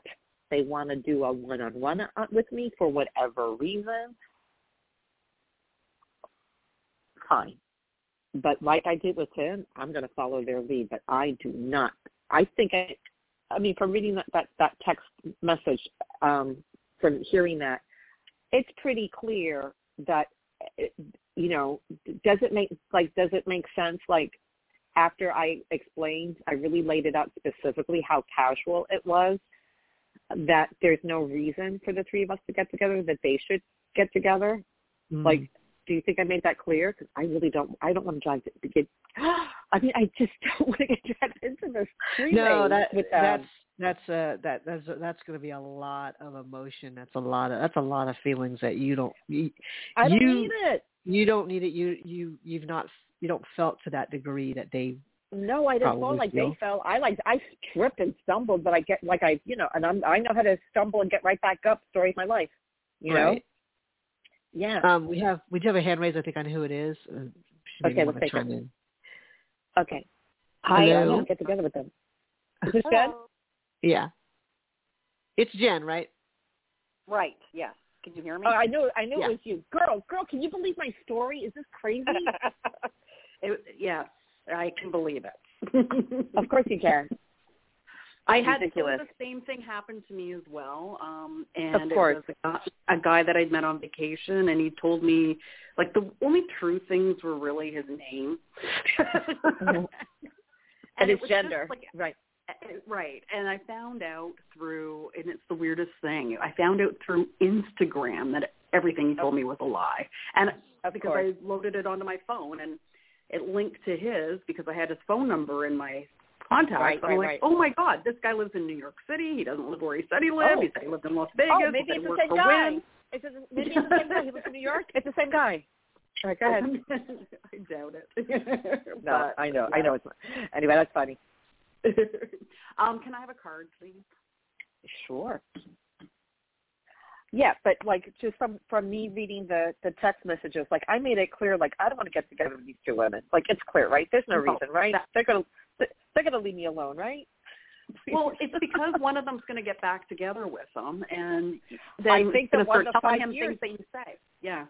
they want to do a one-on-one uh, with me for whatever reason, fine. But like I did with him, I'm going to follow their lead. But I do not. I think I, I mean, from reading that that, that text message, um, from hearing that, it's pretty clear that, you know, does it make like does it make sense? Like after I explained, I really laid it out specifically how casual it was that there's no reason for the three of us to get together, that they should get together. Mm. Like, do you think I made that clear? Because I really don't. I don't want to drive to get. I mean, I just don't want to get dragged into this No, that that's that's uh that that's that's going to be a lot of emotion. That's a lot of that's a lot of feelings that you don't. You, I don't you, need it. You don't need it. You you you've not you don't felt to that degree that they no, I didn't fall like feel. they fell. I like I tripped and stumbled, but I get like I you know, and I'm I know how to stumble and get right back up. Story of my life, you right. know. Yeah. Um, we have we do have a hand raise. I think on who it is. Uh, okay, let's take it. In. Okay. Hi, I want to get together with them. Is this Jen? Yeah. It's Jen, right? Right. Yes. Can you hear me? Oh, I knew. I knew yeah. it was you, girl. Girl, can you believe my story? Is this crazy? it, yeah. I can believe it. of course you can. I had Ridiculous. the same thing happen to me as well. Um and of course. it was a, a guy that I'd met on vacation and he told me like the only true things were really his name. and, and his gender. Like, right. Right. And I found out through and it's the weirdest thing. I found out through Instagram that everything he told me was a lie. And of because course. I loaded it onto my phone and it linked to his because I had his phone number in my contacts. Right, I'm right, like, right. oh my god, this guy lives in New York City. He doesn't live where he said he lived. Oh. He said he lived in Las Vegas. Oh, maybe it's the same guy. Wynn. It's a, maybe it's the same guy. He lives in New York. It's the same guy. All right, go ahead. I doubt it. no, but, I know. yeah. I know. It's anyway. That's funny. um, can I have a card, please? Sure. Yeah, but like just from from me reading the the text messages, like I made it clear, like I don't want to get together with these two women. Like it's clear, right? There's no, no reason, right? They're gonna they're gonna leave me alone, right? well, it's because one of them's going to get back together with them, and then I think the one of five him years. things that you say. Yeah.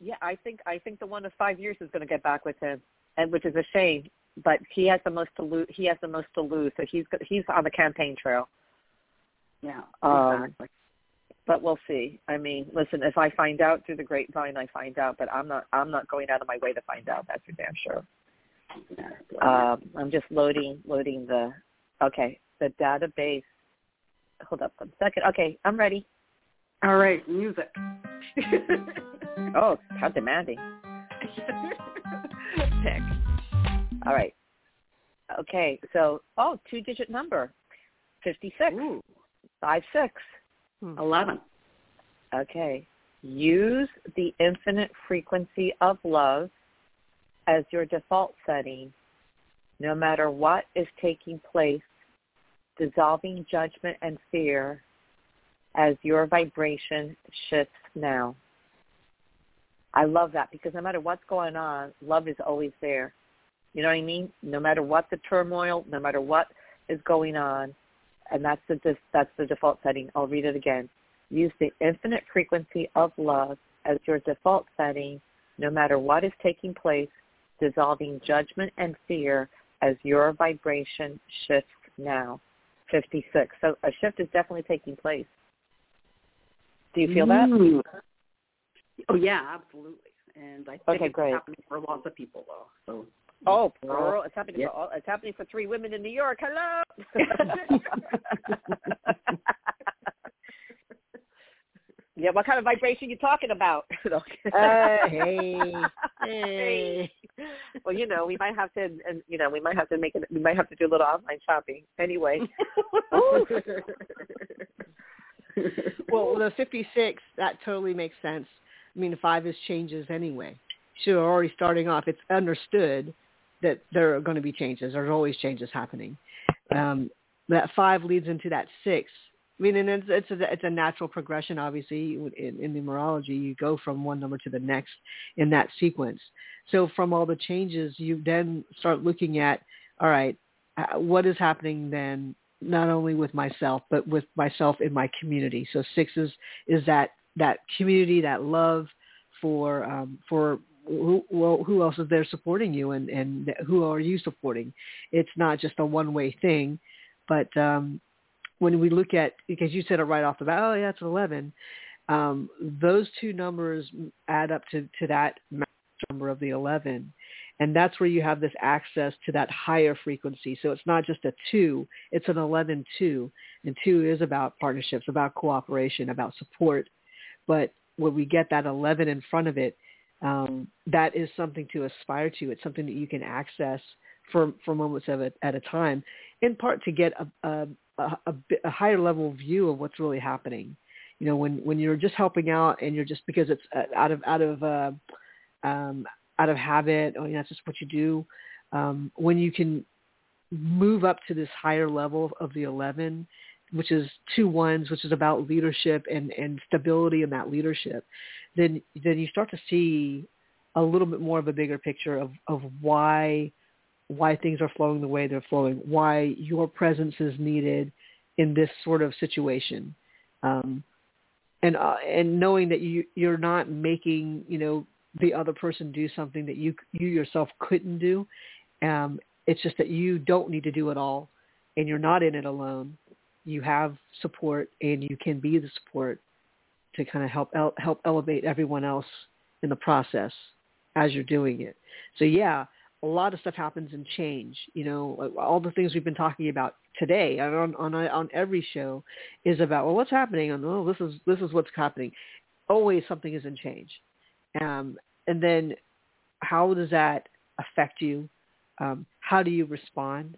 Yeah, I think I think the one of five years is going to get back with him, and which is a shame. But he has the most to lose. He has the most to lose, so he's he's on the campaign trail. Yeah, Um, exactly. But we'll see. I mean, listen, if I find out through the grapevine, I find out. But I'm not. I'm not going out of my way to find out. That's for damn sure. Um, I'm just loading loading the. Okay, the database. Hold up one second. Okay, I'm ready. All right, music. Oh, how demanding. Pick. All right. Okay, so oh, two digit number, fifty six, five six. Hmm. eleven. Okay. Use the infinite frequency of love as your default setting, no matter what is taking place, dissolving judgment and fear as your vibration shifts now. I love that because no matter what's going on, love is always there. You know what I mean? No matter what the turmoil, no matter what is going on, and that's the that's the default setting. I'll read it again. Use the infinite frequency of love as your default setting, no matter what is taking place, dissolving judgment and fear as your vibration shifts now. 56. So a shift is definitely taking place. Do you feel that? Mm. Oh yeah, absolutely. And I think Okay, it's great. happening for lots of people though. So Oh, girl, it's happening. Yeah. For all, it's happening for three women in New York. Hello. yeah, what kind of vibration you talking about? Uh, hey, hey. Well, you know, we might have to, and you know, we might have to make it. We might have to do a little online shopping anyway. well, the 56, that totally makes sense. I mean, five is changes anyway. So you're already starting off. It's understood that there are going to be changes. There's always changes happening. Um, that five leads into that six. I mean, and it's it's a, it's a natural progression. Obviously, in, in numerology, you go from one number to the next in that sequence. So from all the changes, you then start looking at, all right, uh, what is happening then not only with myself but with myself in my community. So six is is that that community, that love for um, for who well, who else is there supporting you and and who are you supporting? It's not just a one way thing, but um, when we look at because you said it right off the bat, oh yeah, it's eleven. Um, those two numbers add up to to that number of the eleven and that's where you have this access to that higher frequency. So it's not just a two, it's an 11 two, and two is about partnerships, about cooperation, about support. But when we get that 11 in front of it, um, that is something to aspire to. It's something that you can access for, for moments of it at a time, in part to get a, a, a, a, higher level view of what's really happening. You know, when, when you're just helping out and you're just because it's uh, out of out of uh, um, out of habit or you know, that's just what you do. Um, when you can move up to this higher level of the 11, which is two ones, which is about leadership and, and stability in that leadership, then then you start to see a little bit more of a bigger picture of, of why why things are flowing the way they're flowing, why your presence is needed in this sort of situation. Um, and uh, and knowing that you you're not making you know the other person do something that you you yourself couldn't do. Um, it's just that you don't need to do it all, and you're not in it alone. You have support, and you can be the support to kind of help el- help elevate everyone else in the process as you're doing it. So yeah, a lot of stuff happens in change. You know, all the things we've been talking about today on on on every show is about well, what's happening? And oh, this is this is what's happening. Always something is in change. Um, and then how does that affect you? Um, how do you respond?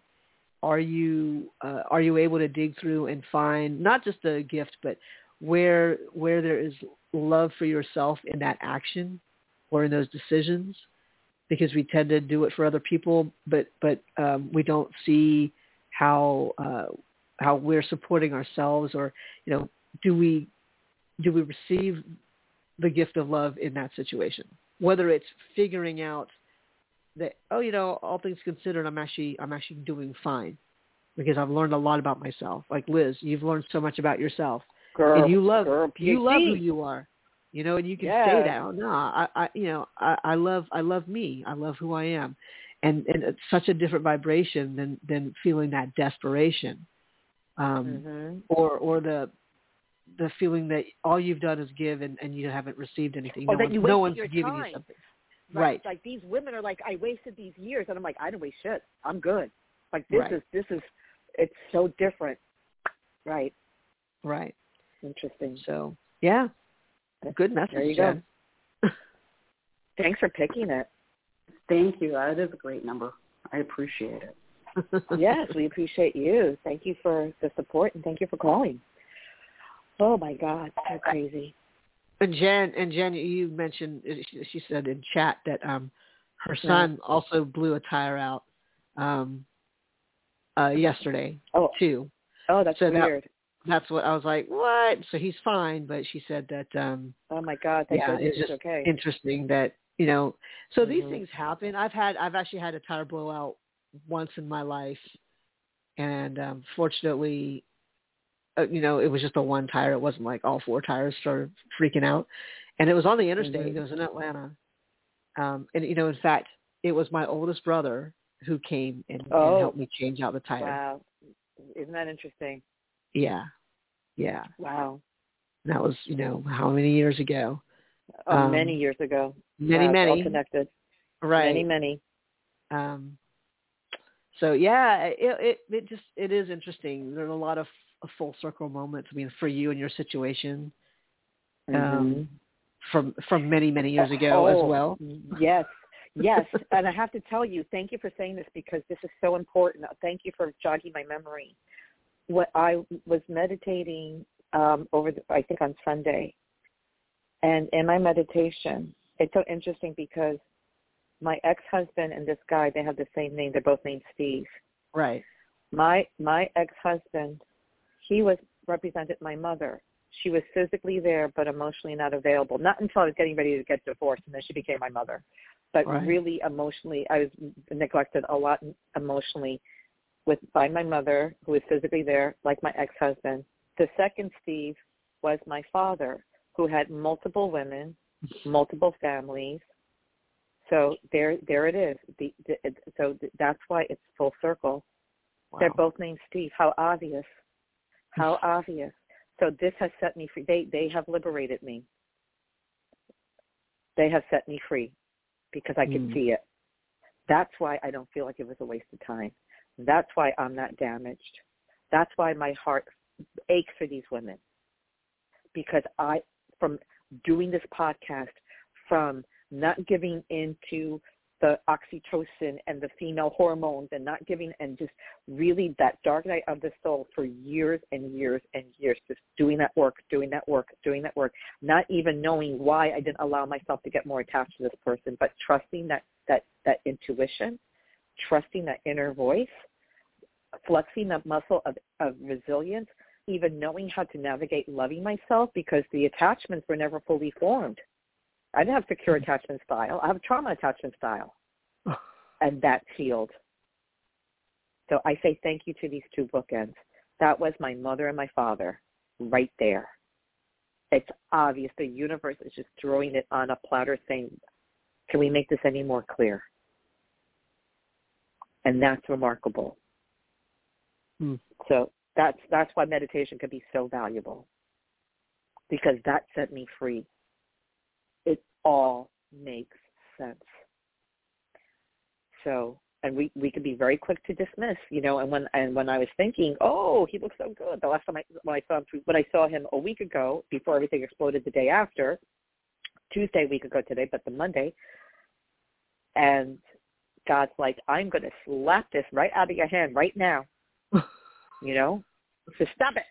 Are you uh, are you able to dig through and find not just the gift, but where where there is love for yourself in that action or in those decisions? Because we tend to do it for other people, but but um, we don't see how uh, how we're supporting ourselves, or you know, do we do we receive the gift of love in that situation? Whether it's figuring out that oh, you know, all things considered, I'm actually I'm actually doing fine because I've learned a lot about myself. Like Liz, you've learned so much about yourself, Girl, and you love girl, you love who you are. You know, and you can Yes. say that. Oh, no, I, I, you know, I, I love, I love me. I love who I am, and and it's such a different vibration than than feeling that desperation, um, Mhm. or or the the feeling that all you've done is give and, and you haven't received anything. Or no that one, you no one's giving time. you something. Like, Right. Like these women are like, I wasted these years, and I'm like, I didn't waste shit. I'm good. Like this Right. is this is, it's so different. Right. Right. Interesting. So yeah, good message. There you Jen. Thanks for picking it. Thank you. That is a great number. I appreciate it. yes, we appreciate you. Thank you for the support and thank you for calling. Oh my God, so crazy. And Jen, and Jen, you mentioned she said in chat that um her son yeah. also blew a tire out um uh yesterday oh. too. Oh, that's so weird. That, that's what I was like. What? So he's fine, but she said that. um Oh my God! Thank yeah, it's just okay. interesting that you know. So mm-hmm. these things happen. I've had. I've actually had a tire blowout once in my life, and um fortunately, uh, you know, it was just a one tire. It wasn't like all four tires started freaking out, and it was on the interstate. Mm-hmm. It was in Atlanta, um, and you know, in fact, it was my oldest brother who came and, oh. and helped me change out the tire. Wow, isn't that interesting? Yeah, yeah. Wow. That was, you know, how many years ago? Oh, um, many years ago. Many, wow, many. All connected. Right. Many, many. Um, so yeah, it, it it just it is interesting. There's a lot of full circle moments. I mean, for you and your situation, um, mm-hmm. from from many many years ago oh, as well. Yes, yes, and I have to tell you, thank you for saying this because this is so important. Thank you for jogging my memory. What I was meditating um, over, the, I think on Sunday, and in my meditation, it's so interesting because my ex-husband and this guy, they have the same name. They're both named Steve. Right. My my ex-husband, he was represented my mother. She was physically there, but emotionally not available. Not until I was getting ready to get divorced, and then she became my mother. But right. really, emotionally, I was neglected a lot emotionally, with by my mother, who was physically there, like my ex-husband. The second Steve was my father, who had multiple women, multiple families, so there, there it is. The, the, so that's why it's full circle. Wow. They're both named Steve. How obvious! How obvious! So this has set me free. They, they have liberated me. They have set me free because I can mm. see it. That's why I don't feel like it was a waste of time. That's why I'm not damaged. That's why my heart aches for these women because I, from doing this podcast, from not giving into the oxytocin and the female hormones and not giving and just really that dark night of the soul for years and years and years just doing that work doing that work doing that work not even knowing why i didn't allow myself to get more attached to this person but trusting that that that intuition trusting that inner voice flexing that muscle of, of resilience even knowing how to navigate loving myself because the attachments were never fully formed I didn't have secure attachment style. I have trauma attachment style. and that's healed. So I say thank you to these two bookends. That was my mother and my father right there. It's obvious the universe is just throwing it on a platter saying, can we make this any more clear? And that's remarkable. Hmm. So that's that's why meditation can be so valuable. Because that set me free all makes sense. So, and we we could be very quick to dismiss, you know. And when and when I was thinking, oh, he looks so good. The last time I when I saw him when I saw him a week ago, before everything exploded the day after, Tuesday week ago today, but the Monday, and God's like, I'm going to slap this right out of your hand right now. you know, so stop it.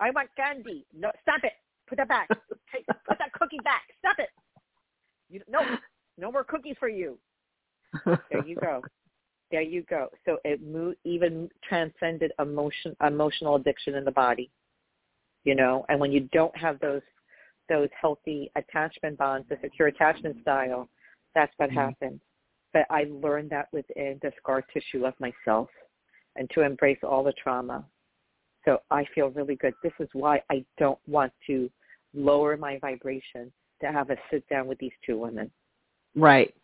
I want candy. No, stop it. Put that back. Take, put that cookie back. Stop it. You no, no more cookies for you. There you go. There you go. So it moved, even transcended emotion, emotional addiction in the body. You know, and when you don't have those those healthy attachment bonds, the secure attachment style, that's what mm-hmm. happens. But I learned that within the scar tissue of myself, and to embrace all the trauma. So I feel really good. This is why I don't want to lower my vibration to have a sit down with these two women. Right.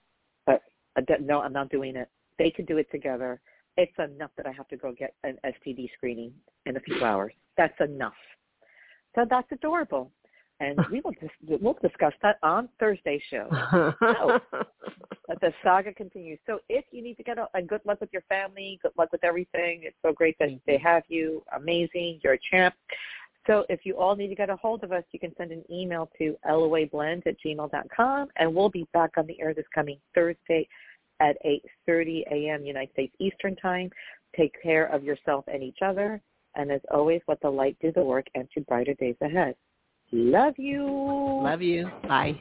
But uh, no, I'm not doing it. They can do it together. It's enough that I have to go get an STD screening in a few hours. That's enough. So that's adorable. And we will just we'll discuss that on Thursday show. so the saga continues. So if you need to get a, a good luck with your family, good luck with everything. It's so great that they have you. Amazing. You're a champ. So if you all need to get a hold of us, you can send an email to loablend at gmail.com, and we'll be back on the air this coming Thursday at 8.30 a.m. United States Eastern Time. Take care of yourself and each other. And as always, let the light do the work and to brighter days ahead. Love you. Love you. Bye.